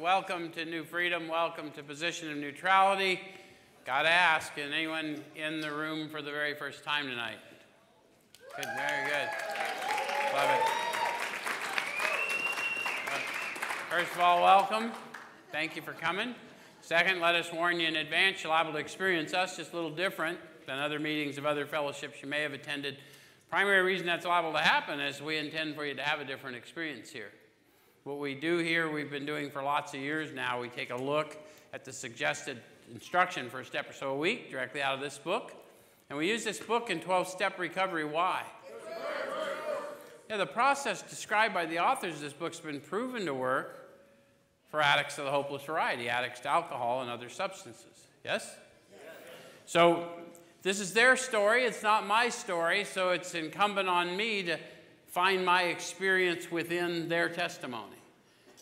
welcome to New Freedom. Welcome to Position of Neutrality. Got to ask, is anyone in the room for the very first time tonight? Good, very good. Love it. First of all, welcome. Thank you for coming. Second, let us warn you in advance, you're liable to experience us just a little different than other meetings of other fellowships you may have attended. Primary reason that's liable to happen is we intend for you to have a different experience here. What we do here, we've been doing for lots of years now. We take a look at the suggested instruction for a step or so a week directly out of this book. And we use this book in 12 step recovery. Why? Yeah, the process described by the authors of this book has been proven to work for addicts of the hopeless variety, addicts to alcohol and other substances. Yes? yes? So, this is their story. It's not my story, so it's incumbent on me to find my experience within their testimony.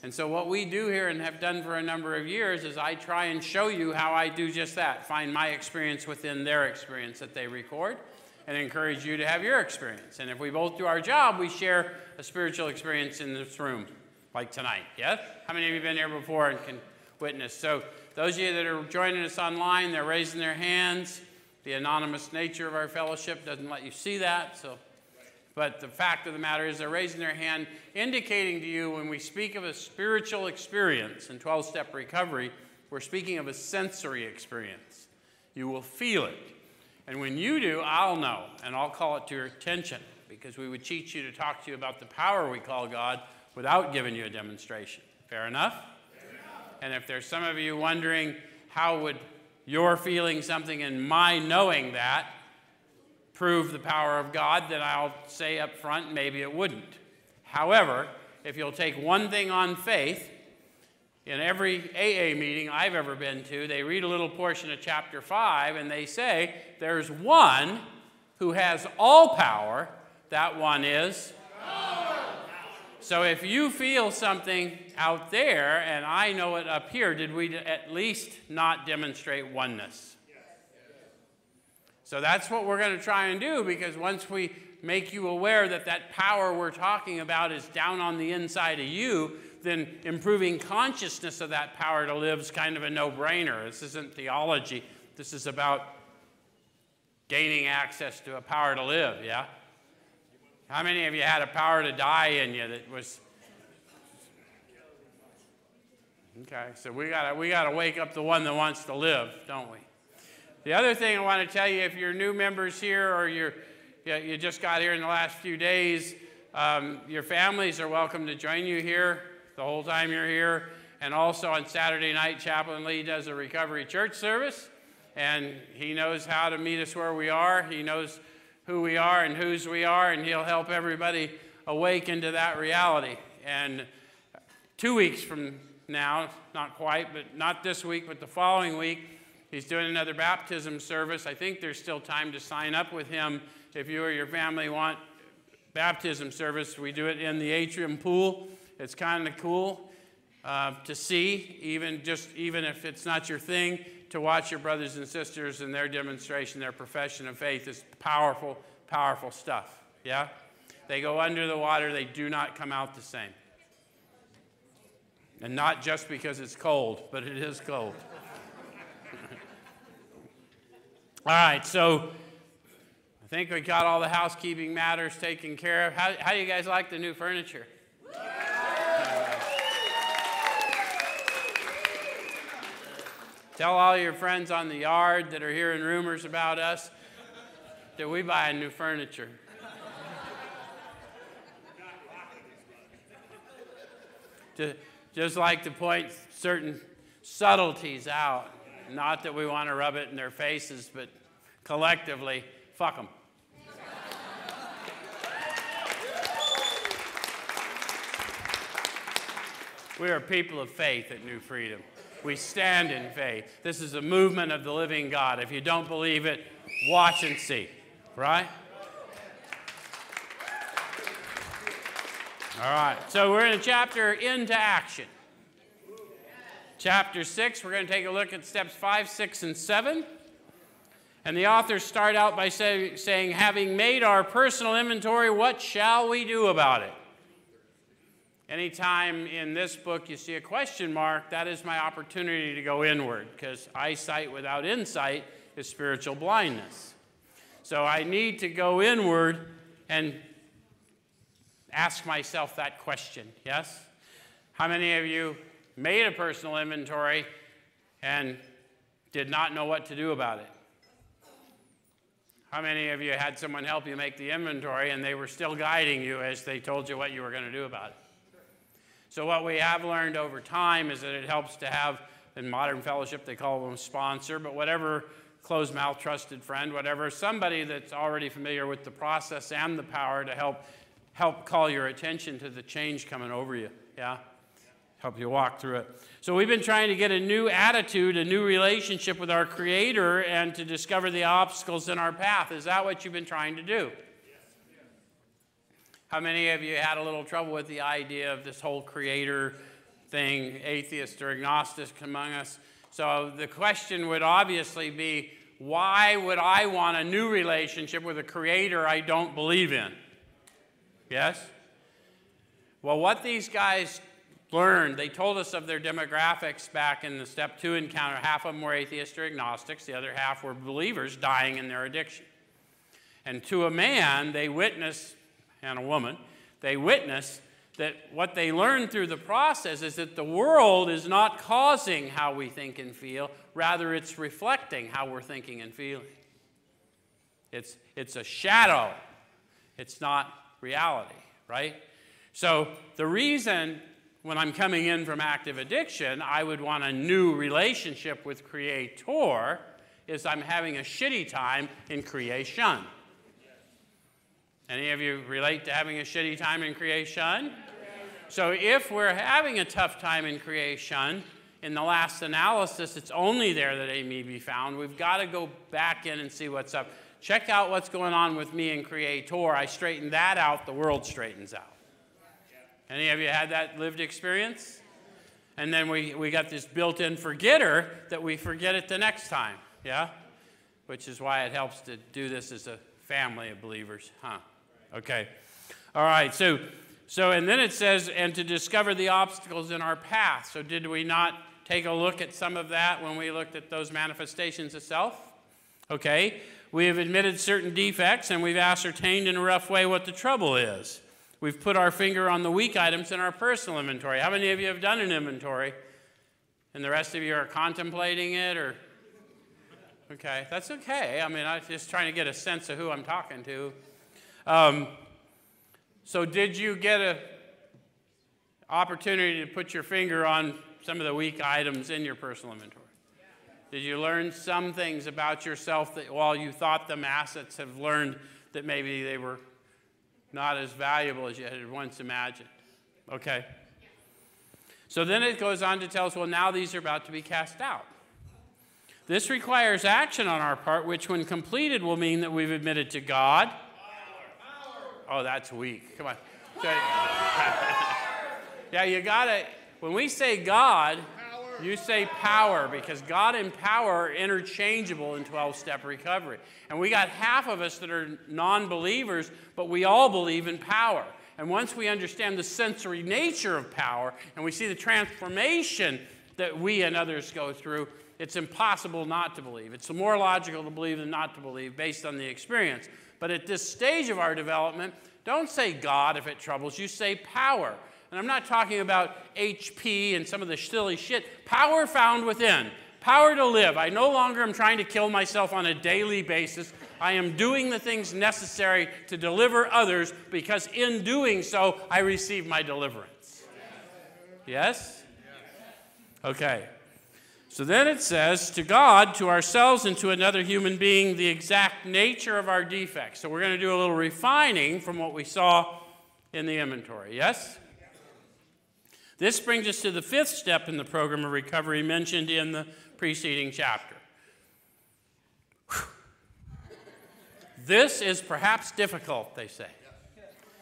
And so, what we do here and have done for a number of years is I try and show you how I do just that find my experience within their experience that they record and encourage you to have your experience. And if we both do our job, we share a spiritual experience in this room, like tonight. Yes? How many of you have been here before and can witness? So, those of you that are joining us online, they're raising their hands. The anonymous nature of our fellowship doesn't let you see that, so but the fact of the matter is, they're raising their hand, indicating to you when we speak of a spiritual experience in 12 step recovery, we're speaking of a sensory experience. You will feel it. And when you do, I'll know, and I'll call it to your attention because we would teach you to talk to you about the power we call God without giving you a demonstration. Fair enough? Fair enough. And if there's some of you wondering how would your feeling something and my knowing that prove the power of God, then I'll say up front, maybe it wouldn't. However, if you'll take one thing on faith, in every AA meeting I've ever been to, they read a little portion of chapter 5 and they say, There's one who has all power, that one is. So if you feel something out there and I know it up here, did we at least not demonstrate oneness? So that's what we're going to try and do because once we make you aware that that power we're talking about is down on the inside of you, then improving consciousness of that power to live is kind of a no brainer. This isn't theology, this is about gaining access to a power to live, yeah? How many of you had a power to die in you that was. Okay, so we gotta, we gotta wake up the one that wants to live, don't we? The other thing I want to tell you, if you're new members here or you're, you just got here in the last few days, um, your families are welcome to join you here the whole time you're here. And also on Saturday night, Chaplain Lee does a recovery church service, and he knows how to meet us where we are. He knows who we are and whose we are, and he'll help everybody awake into that reality. And two weeks from now, not quite, but not this week, but the following week, He's doing another baptism service. I think there's still time to sign up with him if you or your family want baptism service. We do it in the atrium pool. It's kind of cool uh, to see, even just even if it's not your thing, to watch your brothers and sisters and their demonstration, their profession of faith is powerful, powerful stuff. Yeah? They go under the water, they do not come out the same. And not just because it's cold, but it is cold. All right, so I think we got all the housekeeping matters taken care of. How, how do you guys like the new furniture? Tell all your friends on the yard that are hearing rumors about us that we buy new furniture. just like to point certain subtleties out. Not that we want to rub it in their faces, but collectively, fuck them. we are people of faith at New Freedom. We stand in faith. This is a movement of the living God. If you don't believe it, watch and see, right? All right, so we're in a chapter into action chapter 6. We're going to take a look at steps 5, 6, and 7. And the authors start out by say, saying, Having made our personal inventory, what shall we do about it? Anytime in this book you see a question mark, that is my opportunity to go inward because eyesight without insight is spiritual blindness. So I need to go inward and ask myself that question, yes? How many of you made a personal inventory and did not know what to do about it? How many of you had someone help you make the inventory and they were still guiding you as they told you what you were going to do about it? So, what we have learned over time is that it helps to have, in modern fellowship, they call them sponsor, but whatever closed mouth trusted friend, whatever, somebody that's already familiar with the process and the power to help help call your attention to the change coming over you. Yeah? Help you walk through it. So we've been trying to get a new attitude, a new relationship with our Creator, and to discover the obstacles in our path. Is that what you've been trying to do? How many of you had a little trouble with the idea of this whole creator thing, atheist or agnostic among us? So the question would obviously be why would I want a new relationship with a creator I don't believe in? Yes? Well, what these guys learned, they told us of their demographics back in the step two encounter. Half of them were atheists or agnostics, the other half were believers dying in their addiction. And to a man, they witnessed and a woman, they witness that what they learn through the process is that the world is not causing how we think and feel, rather, it's reflecting how we're thinking and feeling. It's, it's a shadow, it's not reality, right? So, the reason when I'm coming in from active addiction, I would want a new relationship with Creator is I'm having a shitty time in creation. Any of you relate to having a shitty time in creation? So, if we're having a tough time in creation, in the last analysis, it's only there that A may be found. We've got to go back in and see what's up. Check out what's going on with me and Creator. I straighten that out, the world straightens out. Any of you had that lived experience? And then we, we got this built in forgetter that we forget it the next time, yeah? Which is why it helps to do this as a family of believers, huh? Okay. All right. So, so, and then it says, and to discover the obstacles in our path. So, did we not take a look at some of that when we looked at those manifestations of self? Okay. We have admitted certain defects and we've ascertained in a rough way what the trouble is. We've put our finger on the weak items in our personal inventory. How many of you have done an inventory? And the rest of you are contemplating it or Okay, that's okay. I mean, I'm just trying to get a sense of who I'm talking to. Um, so, did you get an opportunity to put your finger on some of the weak items in your personal inventory? Did you learn some things about yourself that while you thought them assets have learned that maybe they were not as valuable as you had once imagined? Okay. So then it goes on to tell us well, now these are about to be cast out. This requires action on our part, which, when completed, will mean that we've admitted to God Oh, that's weak. Come on. yeah, you got to, when we say God, you say power because God and power are interchangeable in 12 step recovery. And we got half of us that are non believers, but we all believe in power. And once we understand the sensory nature of power and we see the transformation that we and others go through, it's impossible not to believe. It's more logical to believe than not to believe based on the experience. But at this stage of our development, don't say God if it troubles you, say power. And I'm not talking about HP and some of the silly shit. Power found within. Power to live. I no longer am trying to kill myself on a daily basis. I am doing the things necessary to deliver others because in doing so, I receive my deliverance. Yes? Okay. So then it says, to God, to ourselves, and to another human being, the exact nature of our defects. So we're going to do a little refining from what we saw in the inventory. Yes? This brings us to the fifth step in the program of recovery mentioned in the preceding chapter. This is perhaps difficult, they say.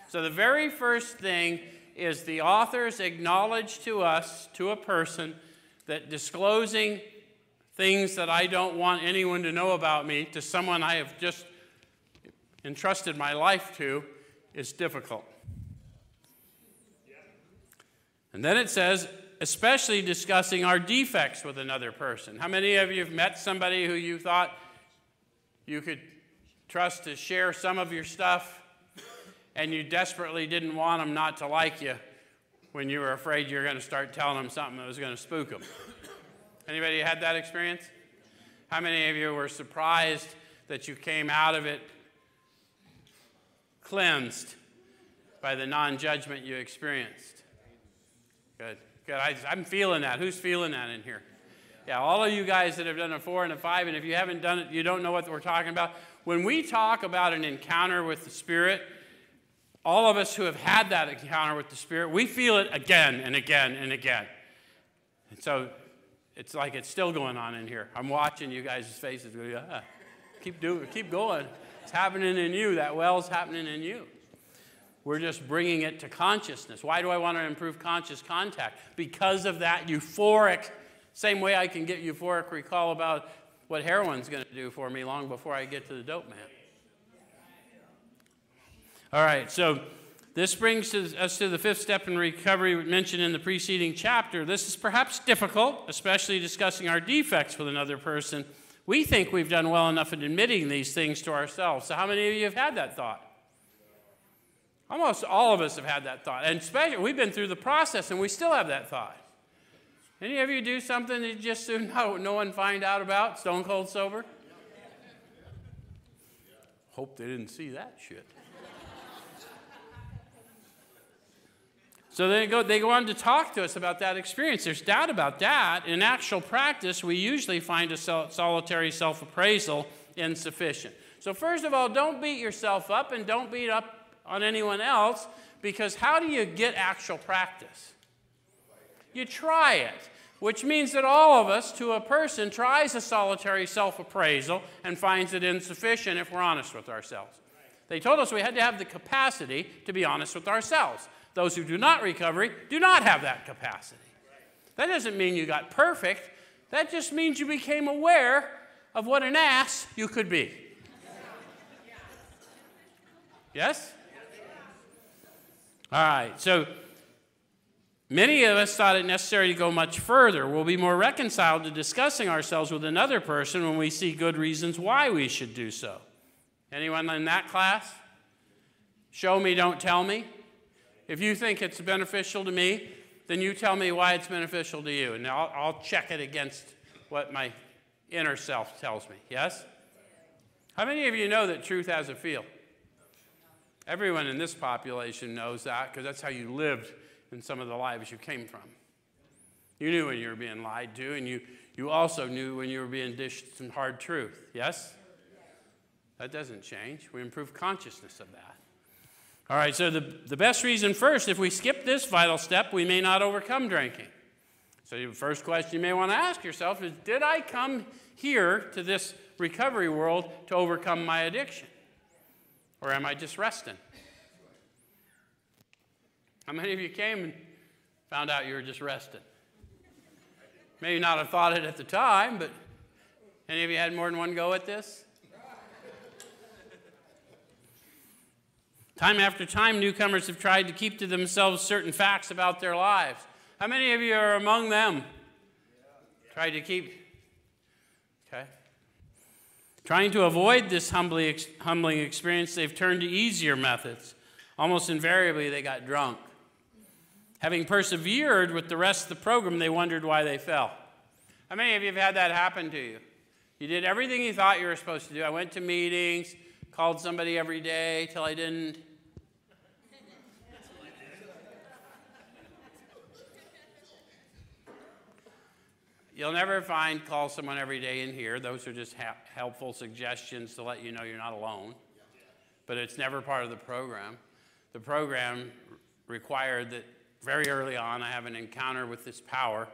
So the very first thing is the authors acknowledge to us, to a person, that disclosing things that I don't want anyone to know about me to someone I have just entrusted my life to is difficult. And then it says, especially discussing our defects with another person. How many of you have met somebody who you thought you could trust to share some of your stuff and you desperately didn't want them not to like you when you were afraid you were going to start telling them something that was going to spook them? Anybody had that experience? How many of you were surprised that you came out of it cleansed by the non judgment you experienced? Good. Good. I, I'm feeling that. Who's feeling that in here? Yeah, all of you guys that have done a four and a five, and if you haven't done it, you don't know what we're talking about. When we talk about an encounter with the Spirit, all of us who have had that encounter with the Spirit, we feel it again and again and again. And so it's like it's still going on in here. I'm watching you guys' faces. Ah, keep doing, keep going. It's happening in you. That well's happening in you. We're just bringing it to consciousness. Why do I want to improve conscious contact? Because of that euphoric, same way I can get euphoric recall about what heroin's going to do for me long before I get to the dope man. All right, so this brings us to the fifth step in recovery mentioned in the preceding chapter. This is perhaps difficult, especially discussing our defects with another person. We think we've done well enough in admitting these things to ourselves. So, how many of you have had that thought? Almost all of us have had that thought. And especially, we've been through the process and we still have that thought. Any of you do something that just so no, no one find out about, stone cold sober? Hope they didn't see that shit. So they go, they go on to talk to us about that experience. There's doubt about that. In actual practice, we usually find a solitary self appraisal insufficient. So, first of all, don't beat yourself up and don't beat up on anyone else because how do you get actual practice? You try it, which means that all of us, to a person, tries a solitary self appraisal and finds it insufficient if we're honest with ourselves. They told us we had to have the capacity to be honest with ourselves. Those who do not recover do not have that capacity. That doesn't mean you got perfect, that just means you became aware of what an ass you could be. Yes? All right, so many of us thought it necessary to go much further. We'll be more reconciled to discussing ourselves with another person when we see good reasons why we should do so. Anyone in that class? Show me, don't tell me. If you think it's beneficial to me, then you tell me why it's beneficial to you, and I'll, I'll check it against what my inner self tells me. Yes? How many of you know that truth has a feel? Everyone in this population knows that because that's how you lived in some of the lives you came from. You knew when you were being lied to, and you, you also knew when you were being dished some hard truth. Yes? That doesn't change. We improve consciousness of that. All right, so the, the best reason first, if we skip this vital step, we may not overcome drinking. So, the first question you may want to ask yourself is Did I come here to this recovery world to overcome my addiction? Or am I just resting? How many of you came and found out you were just resting? Maybe not have thought it at the time, but any of you had more than one go at this? Time after time, newcomers have tried to keep to themselves certain facts about their lives. How many of you are among them? Tried to keep Trying to avoid this humbling experience, they've turned to easier methods. Almost invariably, they got drunk. Having persevered with the rest of the program, they wondered why they fell. How many of you have had that happen to you? You did everything you thought you were supposed to do. I went to meetings, called somebody every day till I didn't. You'll never find call someone every day in here. Those are just helpful suggestions to let you know you're not alone. But it's never part of the program. The program required that very early on I have an encounter with this power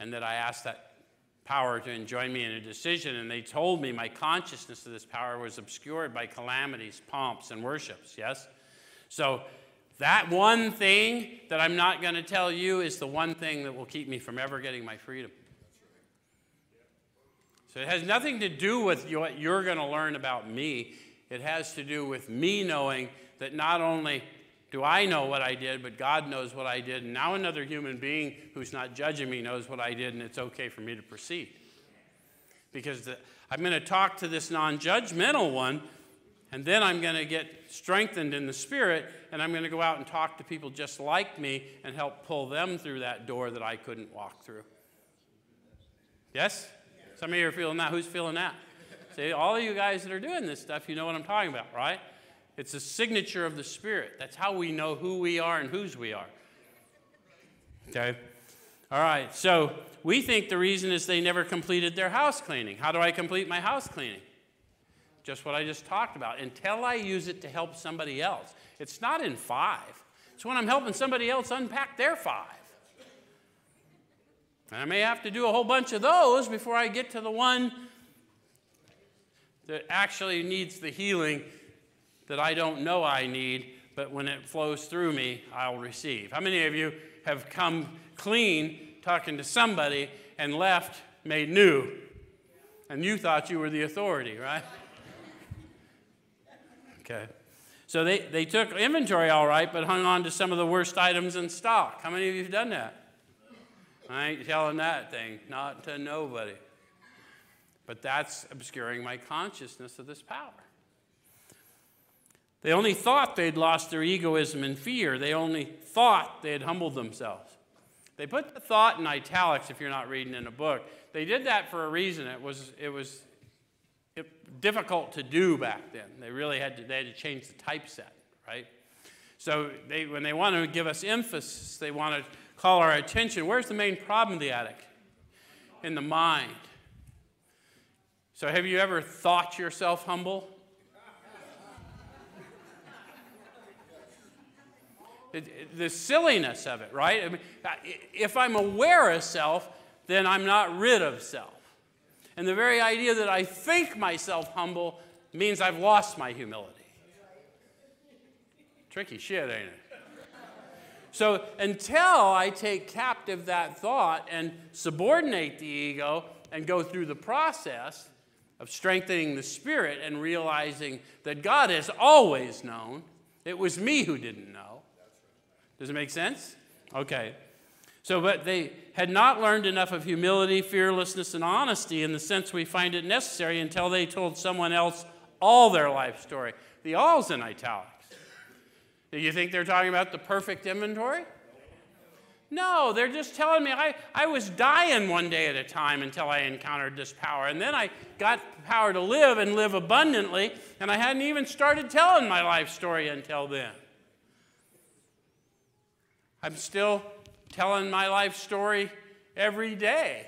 and that I ask that power to join me in a decision. And they told me my consciousness of this power was obscured by calamities, pomps, and worships. Yes? So that one thing that I'm not going to tell you is the one thing that will keep me from ever getting my freedom. So it has nothing to do with what you're going to learn about me. It has to do with me knowing that not only do I know what I did, but God knows what I did. And now another human being who's not judging me knows what I did, and it's okay for me to proceed. Because the, I'm going to talk to this non judgmental one, and then I'm going to get strengthened in the spirit, and I'm going to go out and talk to people just like me and help pull them through that door that I couldn't walk through. Yes? Some of you are feeling that. Who's feeling that? See, all of you guys that are doing this stuff, you know what I'm talking about, right? It's a signature of the Spirit. That's how we know who we are and whose we are. Okay? All right, so we think the reason is they never completed their house cleaning. How do I complete my house cleaning? Just what I just talked about. Until I use it to help somebody else. It's not in five, it's when I'm helping somebody else unpack their five. And I may have to do a whole bunch of those before I get to the one that actually needs the healing that I don't know I need, but when it flows through me, I'll receive. How many of you have come clean talking to somebody and left made new? And you thought you were the authority, right? Okay. So they, they took inventory all right, but hung on to some of the worst items in stock. How many of you have done that? I ain't telling that thing, not to nobody. But that's obscuring my consciousness of this power. They only thought they'd lost their egoism and fear. They only thought they had humbled themselves. They put the thought in italics if you're not reading in a book. They did that for a reason. It was, it was difficult to do back then. They really had to, they had to change the typeset, right? So they, when they want to give us emphasis, they want to call our attention. Where's the main problem of the attic? In the mind. So have you ever thought yourself humble? the silliness of it, right? I mean, if I'm aware of self, then I'm not rid of self. And the very idea that I think myself humble means I've lost my humility. Tricky shit, ain't it? So until I take captive that thought and subordinate the ego and go through the process of strengthening the spirit and realizing that God has always known, it was me who didn't know does it make sense? Okay. So, but they had not learned enough of humility, fearlessness, and honesty in the sense we find it necessary until they told someone else all their life story. The all's in italics. Do you think they're talking about the perfect inventory? No, they're just telling me I, I was dying one day at a time until I encountered this power. And then I got power to live and live abundantly, and I hadn't even started telling my life story until then. I'm still telling my life story every day,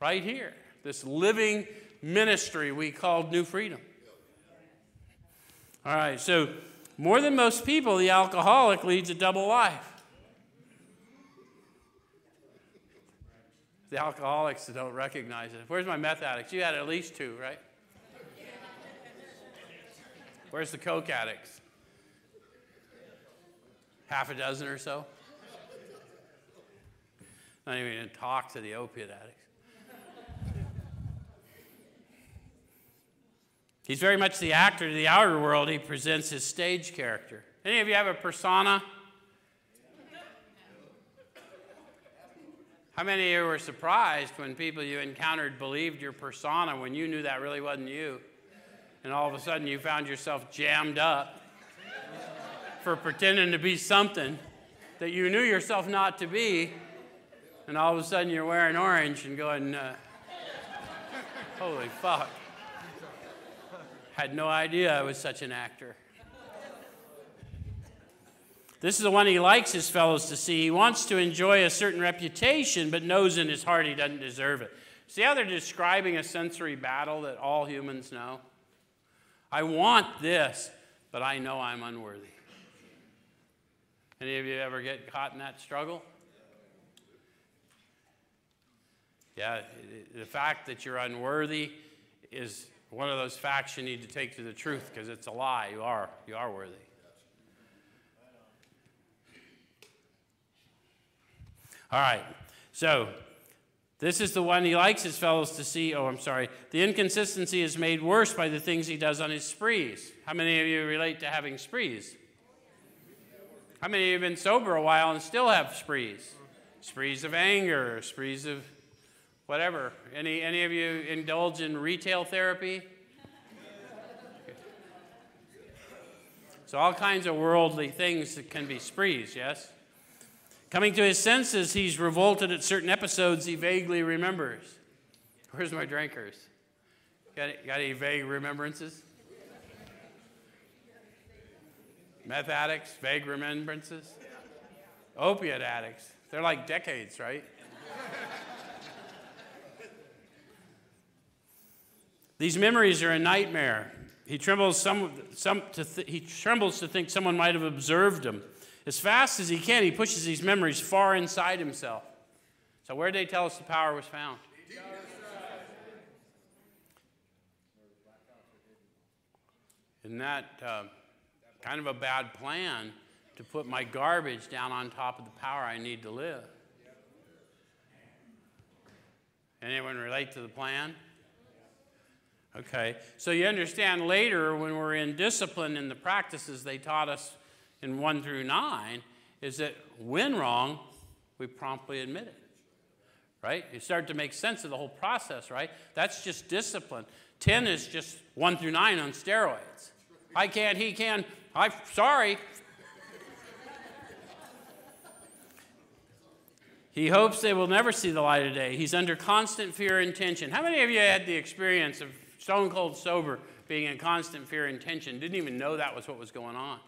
right here. This living ministry we called New Freedom. All right, so more than most people, the alcoholic leads a double life. The alcoholics don't recognize it. Where's my meth addicts? You had at least two, right? Where's the coke addicts? half a dozen or so. Not even going to talk to the opiate addicts. He's very much the actor to the outer world. He presents his stage character. Any of you have a persona? How many of you were surprised when people you encountered believed your persona when you knew that really wasn't you? And all of a sudden you found yourself jammed up for pretending to be something that you knew yourself not to be, and all of a sudden you're wearing orange and going, uh, holy fuck. Had no idea I was such an actor. This is the one he likes his fellows to see. He wants to enjoy a certain reputation, but knows in his heart he doesn't deserve it. See how they're describing a sensory battle that all humans know? I want this, but I know I'm unworthy. Any of you ever get caught in that struggle? Yeah, the fact that you're unworthy is one of those facts you need to take to the truth because it's a lie. You are, you are worthy. All right, so this is the one he likes his fellows to see. Oh, I'm sorry. The inconsistency is made worse by the things he does on his sprees. How many of you relate to having sprees? How many of you have been sober a while and still have sprees? Sprees of anger, sprees of whatever. Any, any of you indulge in retail therapy? So, all kinds of worldly things that can be sprees, yes? Coming to his senses, he's revolted at certain episodes he vaguely remembers. Where's my drinkers? Got, got any vague remembrances? Meth addicts, vague remembrances? Opiate addicts, they're like decades, right? These memories are a nightmare. He trembles, some, some to th- he trembles to think someone might have observed him. As fast as he can, he pushes these memories far inside himself. So, where did they tell us the power was found? Isn't that uh, kind of a bad plan to put my garbage down on top of the power I need to live? Anyone relate to the plan? Okay, so you understand later when we're in discipline in the practices they taught us in 1 through 9 is that when wrong, we promptly admit it. Right? You start to make sense of the whole process, right? That's just discipline. 10 is just 1 through 9 on steroids. I can't, he can. I'm sorry. He hopes they will never see the light of day. He's under constant fear and tension. How many of you had the experience of stone cold sober, being in constant fear and tension, didn't even know that was what was going on.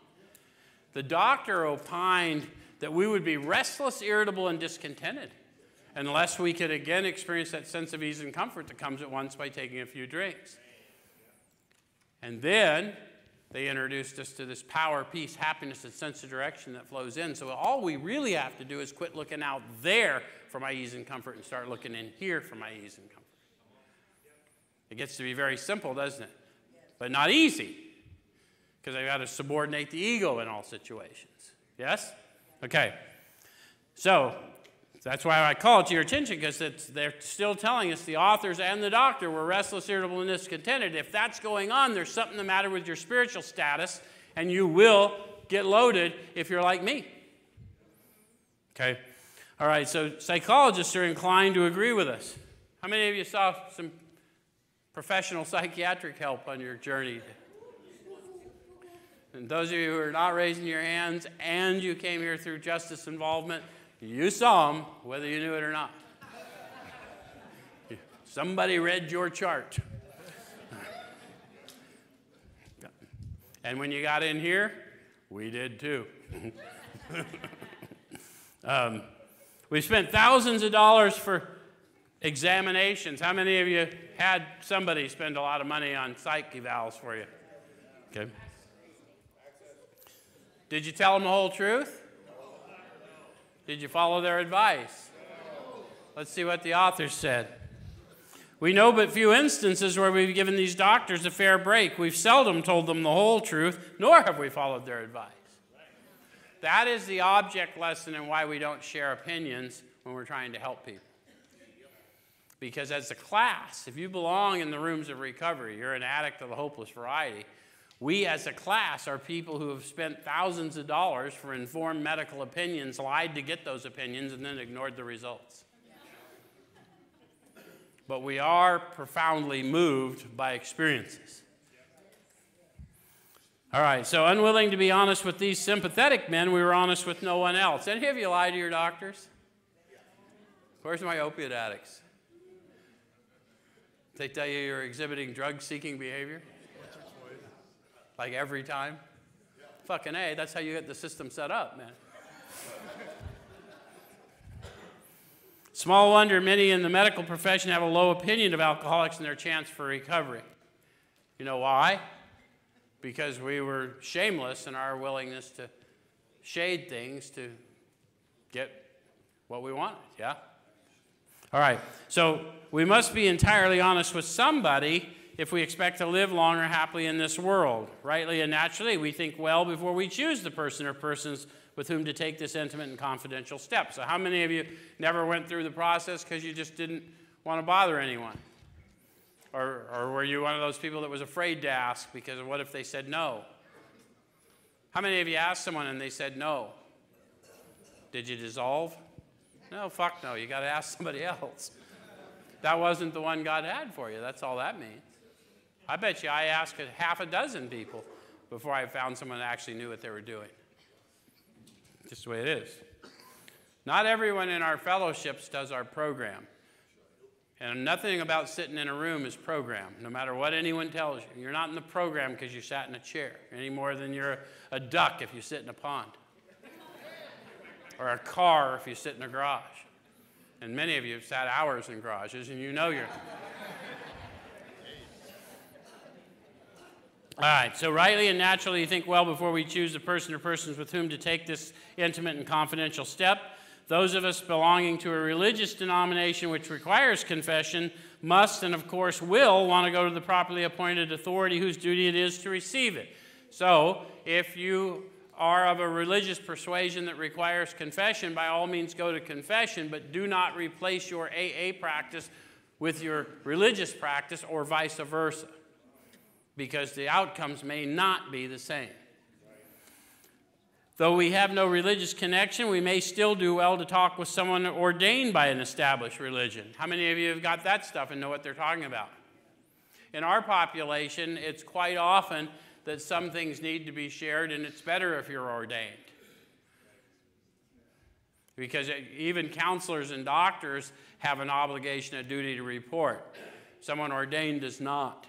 The doctor opined that we would be restless, irritable, and discontented unless we could again experience that sense of ease and comfort that comes at once by taking a few drinks. And then they introduced us to this power, peace, happiness, and sense of direction that flows in. So all we really have to do is quit looking out there for my ease and comfort and start looking in here for my ease and comfort. It gets to be very simple, doesn't it? But not easy, because I've got to subordinate the ego in all situations. Yes? Okay. So, that's why I call it to your attention, because they're still telling us, the authors and the doctor, were restless, irritable, and discontented. If that's going on, there's something the matter with your spiritual status, and you will get loaded if you're like me. Okay? All right, so psychologists are inclined to agree with us. How many of you saw some professional psychiatric help on your journey. And those of you who are not raising your hands and you came here through justice involvement, you saw them whether you knew it or not. Somebody read your chart. And when you got in here, we did too. um, we spent thousands of dollars for examinations. How many of you had somebody spend a lot of money on psych evals for you? Okay. Did you tell them the whole truth? Did you follow their advice? Let's see what the author said. We know but few instances where we've given these doctors a fair break. We've seldom told them the whole truth, nor have we followed their advice. That is the object lesson and why we don't share opinions when we're trying to help people. Because as a class, if you belong in the rooms of recovery, you're an addict of the hopeless variety. We as a class are people who have spent thousands of dollars for informed medical opinions, lied to get those opinions, and then ignored the results. But we are profoundly moved by experiences. All right, so unwilling to be honest with these sympathetic men, we were honest with no one else. Any of you lie to your doctors? Where's my opiate addicts? They tell you you're exhibiting drug seeking behavior? Like every time? Fucking A, that's how you get the system set up, man. Small wonder many in the medical profession have a low opinion of alcoholics and their chance for recovery. You know why? Because we were shameless in our willingness to shade things to get what we wanted, yeah? All right, so we must be entirely honest with somebody if we expect to live long or happily in this world. Rightly and naturally, we think well before we choose the person or persons with whom to take this intimate and confidential step. So, how many of you never went through the process because you just didn't want to bother anyone? Or, or were you one of those people that was afraid to ask because of what if they said no? How many of you asked someone and they said no? Did you dissolve? No, fuck no. You got to ask somebody else. That wasn't the one God had for you. That's all that means. I bet you I asked half a dozen people before I found someone that actually knew what they were doing. Just the way it is. Not everyone in our fellowships does our program. And nothing about sitting in a room is program, no matter what anyone tells you. You're not in the program because you sat in a chair, any more than you're a, a duck if you sit in a pond, or a car if you sit in a garage. And many of you have sat hours in garages, and you know you're. All right, so rightly and naturally, you think well before we choose the person or persons with whom to take this intimate and confidential step. Those of us belonging to a religious denomination which requires confession must and, of course, will want to go to the properly appointed authority whose duty it is to receive it. So, if you are of a religious persuasion that requires confession, by all means go to confession, but do not replace your AA practice with your religious practice or vice versa, because the outcomes may not be the same. Though we have no religious connection, we may still do well to talk with someone ordained by an established religion. How many of you have got that stuff and know what they're talking about? In our population, it's quite often that some things need to be shared, and it's better if you're ordained. Because even counselors and doctors have an obligation, a duty to report. Someone ordained does not.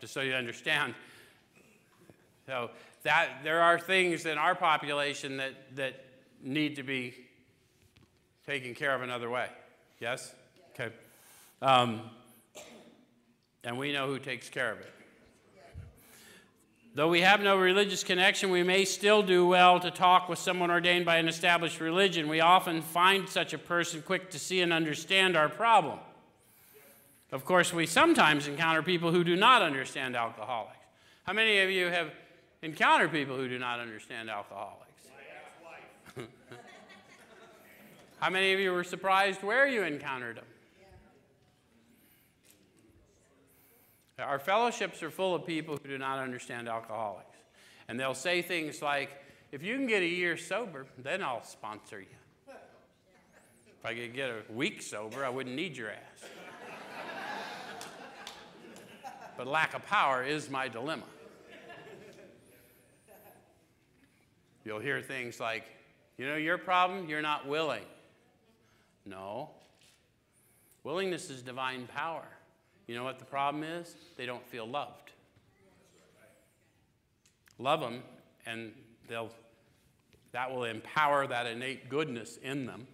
Just so you understand. So that there are things in our population that, that need to be taken care of another way. Yes? Okay. Um, and we know who takes care of it. Though we have no religious connection, we may still do well to talk with someone ordained by an established religion. We often find such a person quick to see and understand our problem. Of course, we sometimes encounter people who do not understand alcoholics. How many of you have encountered people who do not understand alcoholics. How many of you were surprised where you encountered them? Our fellowships are full of people who do not understand alcoholics. And they'll say things like, if you can get a year sober, then I'll sponsor you. If I could get a week sober, I wouldn't need your ass. but lack of power is my dilemma. You'll hear things like, you know, your problem, you're not willing. No. Willingness is divine power. You know what the problem is? They don't feel loved. Love them, and they'll, that will empower that innate goodness in them.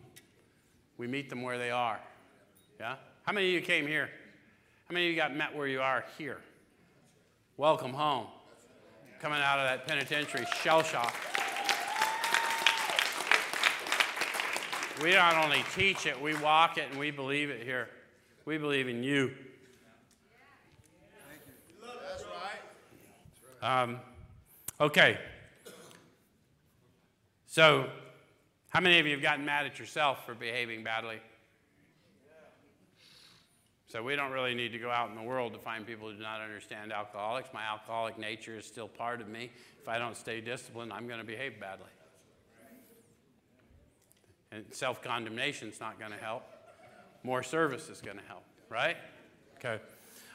We meet them where they are. Yeah? How many of you came here? How many of you got met where you are here? Welcome home. Coming out of that penitentiary shell shock. We not only teach it, we walk it and we believe it here. We believe in you. That's right. Um, okay. So, how many of you have gotten mad at yourself for behaving badly? So, we don't really need to go out in the world to find people who do not understand alcoholics. My alcoholic nature is still part of me. If I don't stay disciplined, I'm going to behave badly. And self condemnation is not going to help. More service is going to help, right? Okay.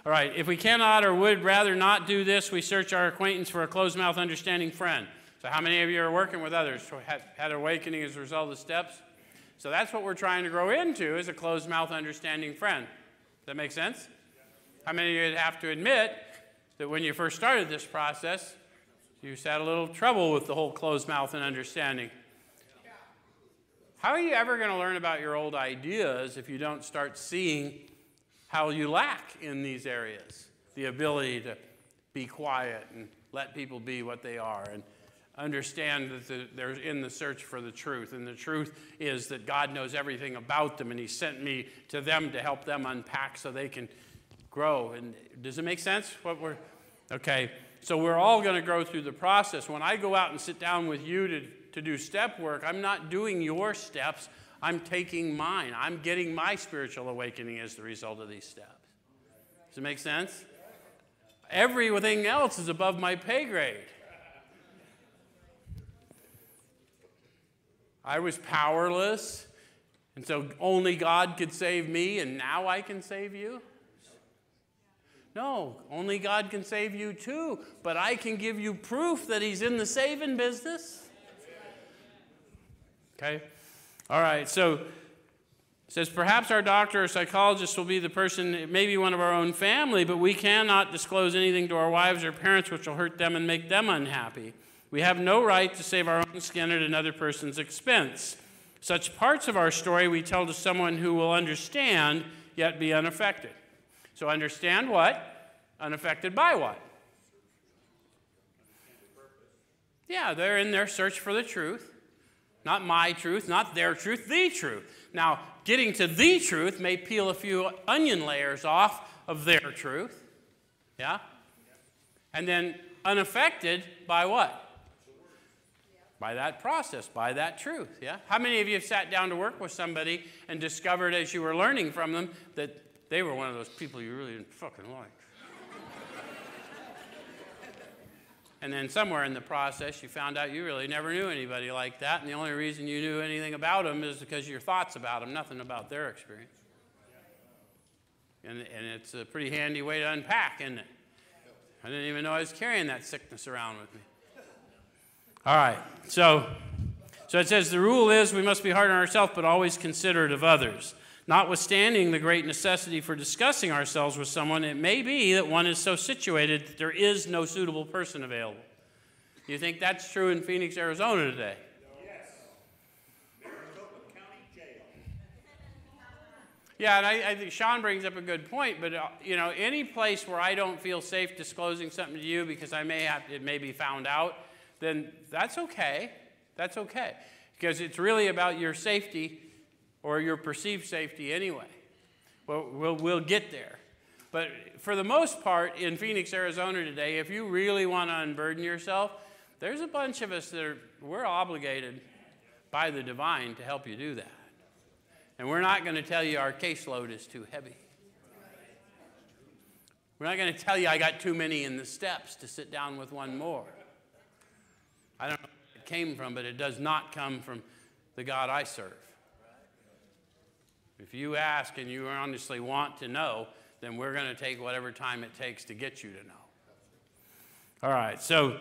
All right. If we cannot or would rather not do this, we search our acquaintance for a closed mouth understanding friend. So, how many of you are working with others who had, had awakening as a result of the steps? So, that's what we're trying to grow into is a closed mouth understanding friend. Does that make sense? How many of you have to admit that when you first started this process, you had a little trouble with the whole closed mouth and understanding? How are you ever going to learn about your old ideas if you don't start seeing how you lack in these areas? The ability to be quiet and let people be what they are and understand that they're in the search for the truth. And the truth is that God knows everything about them and He sent me to them to help them unpack so they can grow. And does it make sense what we're okay? So we're all going to grow through the process. When I go out and sit down with you to to do step work, I'm not doing your steps, I'm taking mine. I'm getting my spiritual awakening as the result of these steps. Does it make sense? Everything else is above my pay grade. I was powerless, and so only God could save me, and now I can save you? No, only God can save you too, but I can give you proof that He's in the saving business. Okay? All right, so says perhaps our doctor or psychologist will be the person maybe one of our own family but we cannot disclose anything to our wives or parents which will hurt them and make them unhappy. We have no right to save our own skin at another person's expense. Such parts of our story we tell to someone who will understand yet be unaffected. So understand what? Unaffected by what? Yeah they're in their search for the truth not my truth not their truth the truth now, getting to the truth may peel a few onion layers off of their truth. Yeah? And then unaffected by what? By that process, by that truth. Yeah? How many of you have sat down to work with somebody and discovered as you were learning from them that they were one of those people you really didn't fucking like? And then somewhere in the process, you found out you really never knew anybody like that. And the only reason you knew anything about them is because your thoughts about them, nothing about their experience. And, and it's a pretty handy way to unpack, isn't it? I didn't even know I was carrying that sickness around with me. All right, so, so it says the rule is we must be hard on ourselves, but always considerate of others. Notwithstanding the great necessity for discussing ourselves with someone, it may be that one is so situated that there is no suitable person available. You think that's true in Phoenix, Arizona today? Yes. County Jail. Yeah, and I, I, think Sean brings up a good point, but uh, you know, any place where I don't feel safe disclosing something to you because I may have it may be found out, then that's okay. That's okay. Because it's really about your safety or your perceived safety anyway. Well, we'll, we'll get there. But for the most part, in Phoenix, Arizona today, if you really want to unburden yourself, there's a bunch of us that are, we're obligated by the divine to help you do that. And we're not going to tell you our caseload is too heavy. We're not going to tell you I got too many in the steps to sit down with one more. I don't know where it came from, but it does not come from the God I serve. If you ask and you honestly want to know, then we're going to take whatever time it takes to get you to know. All right, so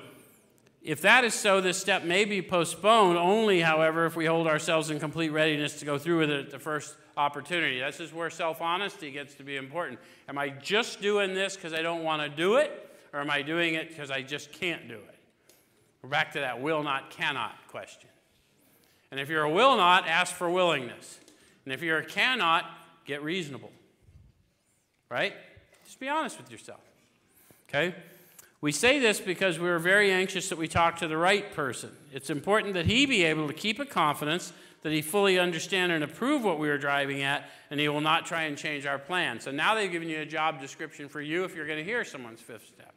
if that is so, this step may be postponed only, however, if we hold ourselves in complete readiness to go through with it at the first opportunity. This is where self honesty gets to be important. Am I just doing this because I don't want to do it, or am I doing it because I just can't do it? We're back to that will not, cannot question. And if you're a will not, ask for willingness. And if you're a cannot, get reasonable. Right? Just be honest with yourself. Okay? We say this because we're very anxious that we talk to the right person. It's important that he be able to keep a confidence that he fully understand and approve what we are driving at, and he will not try and change our plan. So now they've given you a job description for you if you're going to hear someone's fifth step.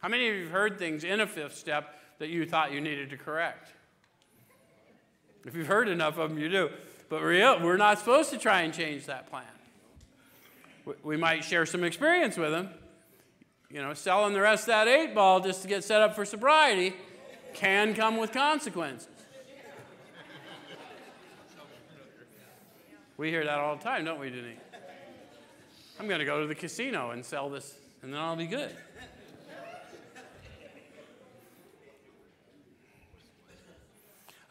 How many of you have heard things in a fifth step that you thought you needed to correct? If you've heard enough of them, you do. But we're not supposed to try and change that plan. We might share some experience with them. You know, selling the rest of that eight ball just to get set up for sobriety can come with consequences. We hear that all the time, don't we, Denise? I'm going to go to the casino and sell this, and then I'll be good.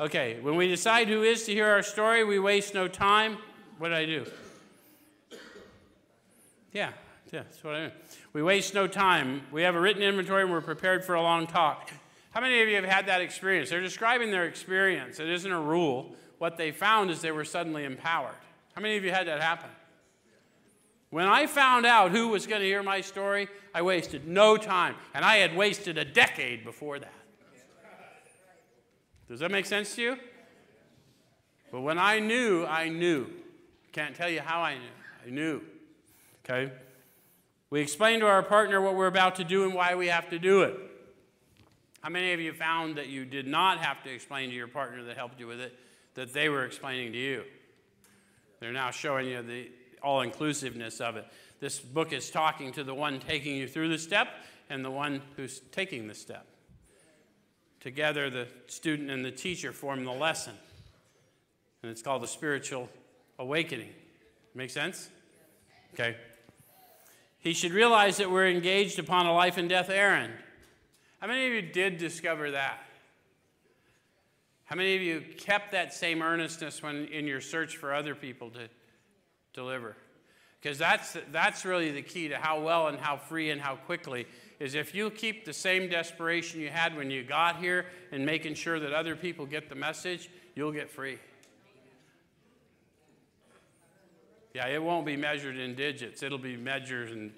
Okay, when we decide who is to hear our story, we waste no time. What did I do? Yeah, yeah, that's what I do. We waste no time. We have a written inventory and we're prepared for a long talk. How many of you have had that experience? They're describing their experience. It isn't a rule. What they found is they were suddenly empowered. How many of you had that happen? When I found out who was going to hear my story, I wasted no time. And I had wasted a decade before that. Does that make sense to you? But when I knew, I knew. Can't tell you how I knew. I knew. Okay? We explained to our partner what we're about to do and why we have to do it. How many of you found that you did not have to explain to your partner that helped you with it, that they were explaining to you? They're now showing you the all inclusiveness of it. This book is talking to the one taking you through the step and the one who's taking the step. Together, the student and the teacher form the lesson. And it's called the spiritual awakening. Make sense? Okay. He should realize that we're engaged upon a life and death errand. How many of you did discover that? How many of you kept that same earnestness when in your search for other people to deliver? Because that's, that's really the key to how well and how free and how quickly is if you keep the same desperation you had when you got here and making sure that other people get the message, you'll get free. Yeah, it won't be measured in digits. It'll be measured in,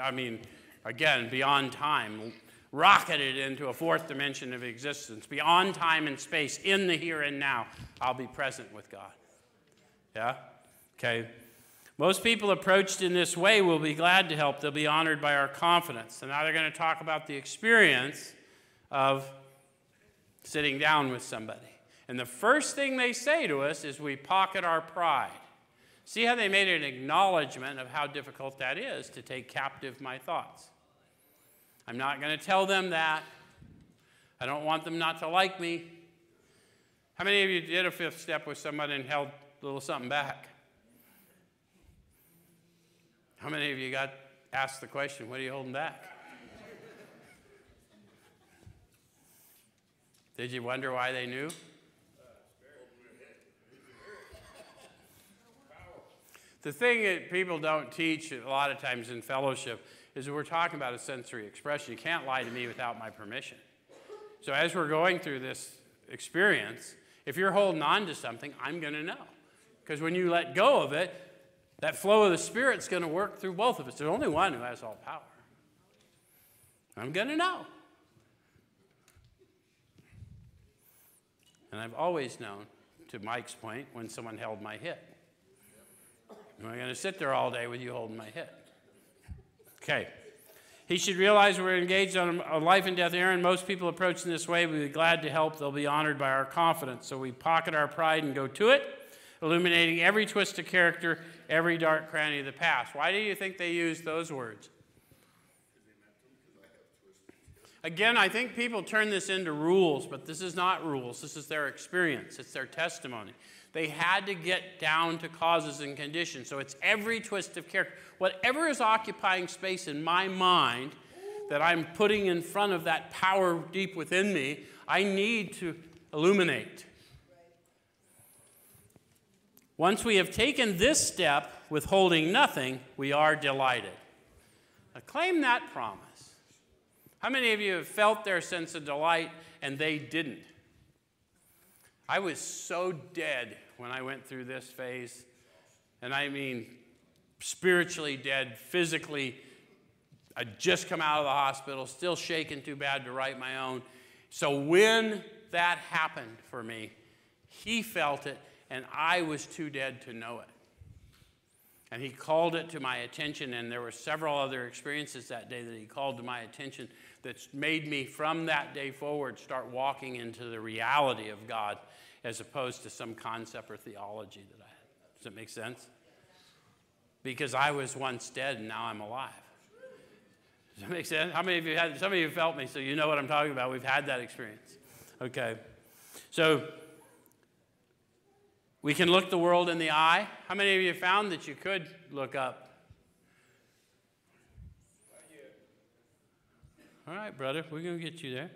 I mean, again, beyond time, rocketed into a fourth dimension of existence, beyond time and space, in the here and now. I'll be present with God. Yeah? Okay. Most people approached in this way will be glad to help. They'll be honored by our confidence. And now they're going to talk about the experience of sitting down with somebody. And the first thing they say to us is we pocket our pride. See how they made an acknowledgement of how difficult that is to take captive my thoughts. I'm not going to tell them that. I don't want them not to like me. How many of you did a fifth step with somebody and held a little something back? How many of you got asked the question, what are you holding back? Did you wonder why they knew? The thing that people don't teach a lot of times in fellowship is we're talking about a sensory expression. You can't lie to me without my permission. So as we're going through this experience, if you're holding on to something, I'm going to know. Because when you let go of it, that flow of the Spirit's going to work through both of us. There's only one who has all power. I'm going to know. And I've always known, to Mike's point, when someone held my hip. Am I going to sit there all day with you holding my hip? Okay. He should realize we're engaged on a life and death errand. Most people approach in this way. We'll be glad to help. They'll be honored by our confidence. So we pocket our pride and go to it, illuminating every twist of character every dark cranny of the past. Why do you think they used those words? Again, I think people turn this into rules, but this is not rules. This is their experience, it's their testimony. They had to get down to causes and conditions. So it's every twist of character. Whatever is occupying space in my mind that I'm putting in front of that power deep within me, I need to illuminate. Once we have taken this step with holding nothing, we are delighted. Now, claim that promise. How many of you have felt their sense of delight and they didn't? I was so dead when I went through this phase. And I mean, spiritually dead, physically. I'd just come out of the hospital, still shaking too bad to write my own. So when that happened for me, he felt it and I was too dead to know it. And he called it to my attention, and there were several other experiences that day that he called to my attention that made me, from that day forward, start walking into the reality of God as opposed to some concept or theology that I had. Does that make sense? Because I was once dead and now I'm alive. Does that make sense? How many of you had, some of you felt me, so you know what I'm talking about. We've had that experience. Okay. So, we can look the world in the eye. How many of you found that you could look up? All right, brother, we're going to get you there.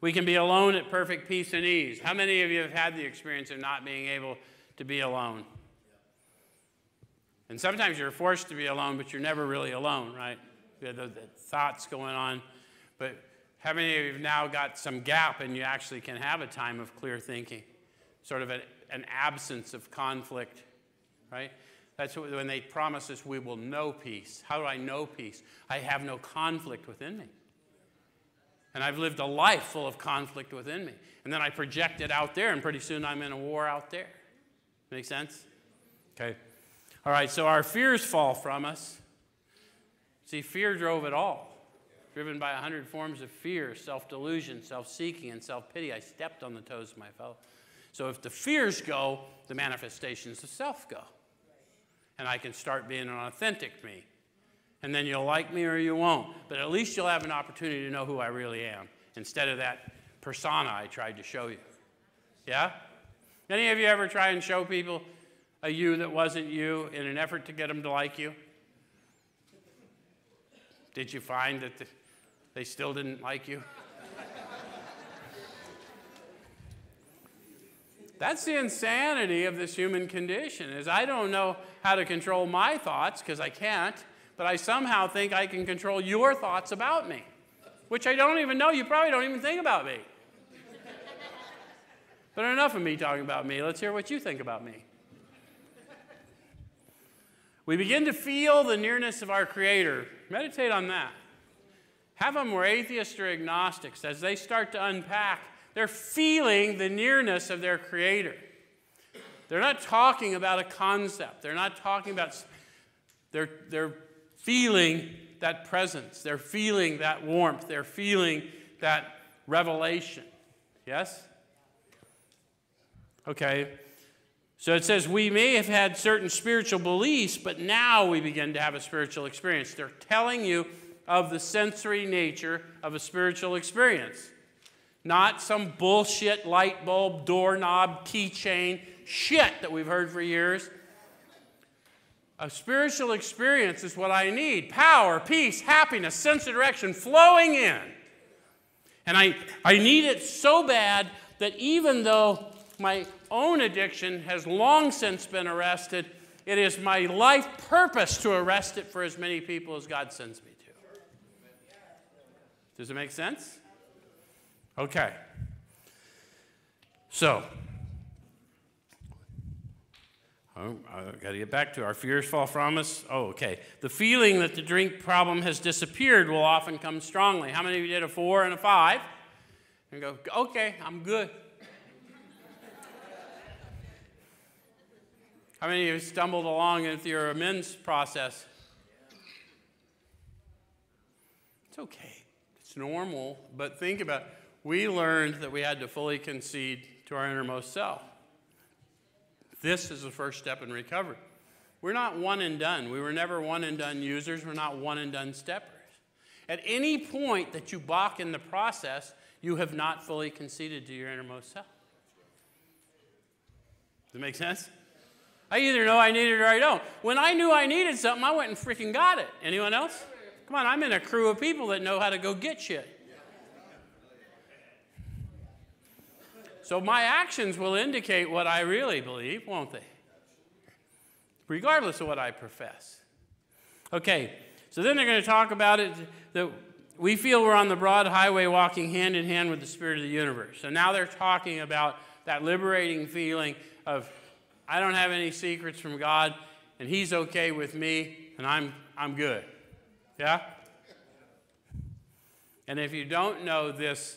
We can be alone at perfect peace and ease. How many of you have had the experience of not being able to be alone? And sometimes you're forced to be alone, but you're never really alone, right? You have the, thoughts going on. But how many of you have now got some gap and you actually can have a time of clear thinking? Sort of an an absence of conflict, right? That's what, when they promise us we will know peace. How do I know peace? I have no conflict within me. And I've lived a life full of conflict within me. And then I project it out there, and pretty soon I'm in a war out there. Make sense? Okay. All right, so our fears fall from us. See, fear drove it all. Driven by a hundred forms of fear, self delusion, self seeking, and self pity, I stepped on the toes of my fellow. So if the fears go, the manifestations of self go. And I can start being an authentic me. And then you'll like me or you won't. But at least you'll have an opportunity to know who I really am instead of that persona I tried to show you. Yeah? Any of you ever try and show people a you that wasn't you in an effort to get them to like you? Did you find that the, they still didn't like you? That's the insanity of this human condition is I don't know how to control my thoughts because I can't, but I somehow think I can control your thoughts about me, which I don't even know. You probably don't even think about me. but enough of me talking about me. Let's hear what you think about me. We begin to feel the nearness of our Creator. Meditate on that. Have them were atheists or agnostics. As they start to unpack they're feeling the nearness of their Creator. They're not talking about a concept. They're not talking about, they're, they're feeling that presence. They're feeling that warmth. They're feeling that revelation. Yes? Okay. So it says, we may have had certain spiritual beliefs, but now we begin to have a spiritual experience. They're telling you of the sensory nature of a spiritual experience not some bullshit light bulb, doorknob, keychain shit that we've heard for years. A spiritual experience is what I need power, peace, happiness, sense of direction flowing in. And I, I need it so bad that even though my own addiction has long since been arrested, it is my life purpose to arrest it for as many people as God sends me to. Does it make sense? Okay. So, oh, I've got to get back to our fears fall from us. Oh, okay. The feeling that the drink problem has disappeared will often come strongly. How many of you did a four and a five? And go, okay, I'm good. How many of you stumbled along into your amends process? It's okay. It's normal, but think about it we learned that we had to fully concede to our innermost self. This is the first step in recovery. We're not one and done. We were never one and done users. We're not one and done steppers. At any point that you balk in the process, you have not fully conceded to your innermost self. Does it make sense? I either know I need it or I don't. When I knew I needed something, I went and freaking got it. Anyone else? Come on, I'm in a crew of people that know how to go get shit. So my actions will indicate what I really believe, won't they? Regardless of what I profess. Okay, so then they're going to talk about it that we feel we're on the broad highway walking hand in hand with the spirit of the universe. So now they're talking about that liberating feeling of I don't have any secrets from God and he's okay with me and I'm I'm good. Yeah? And if you don't know this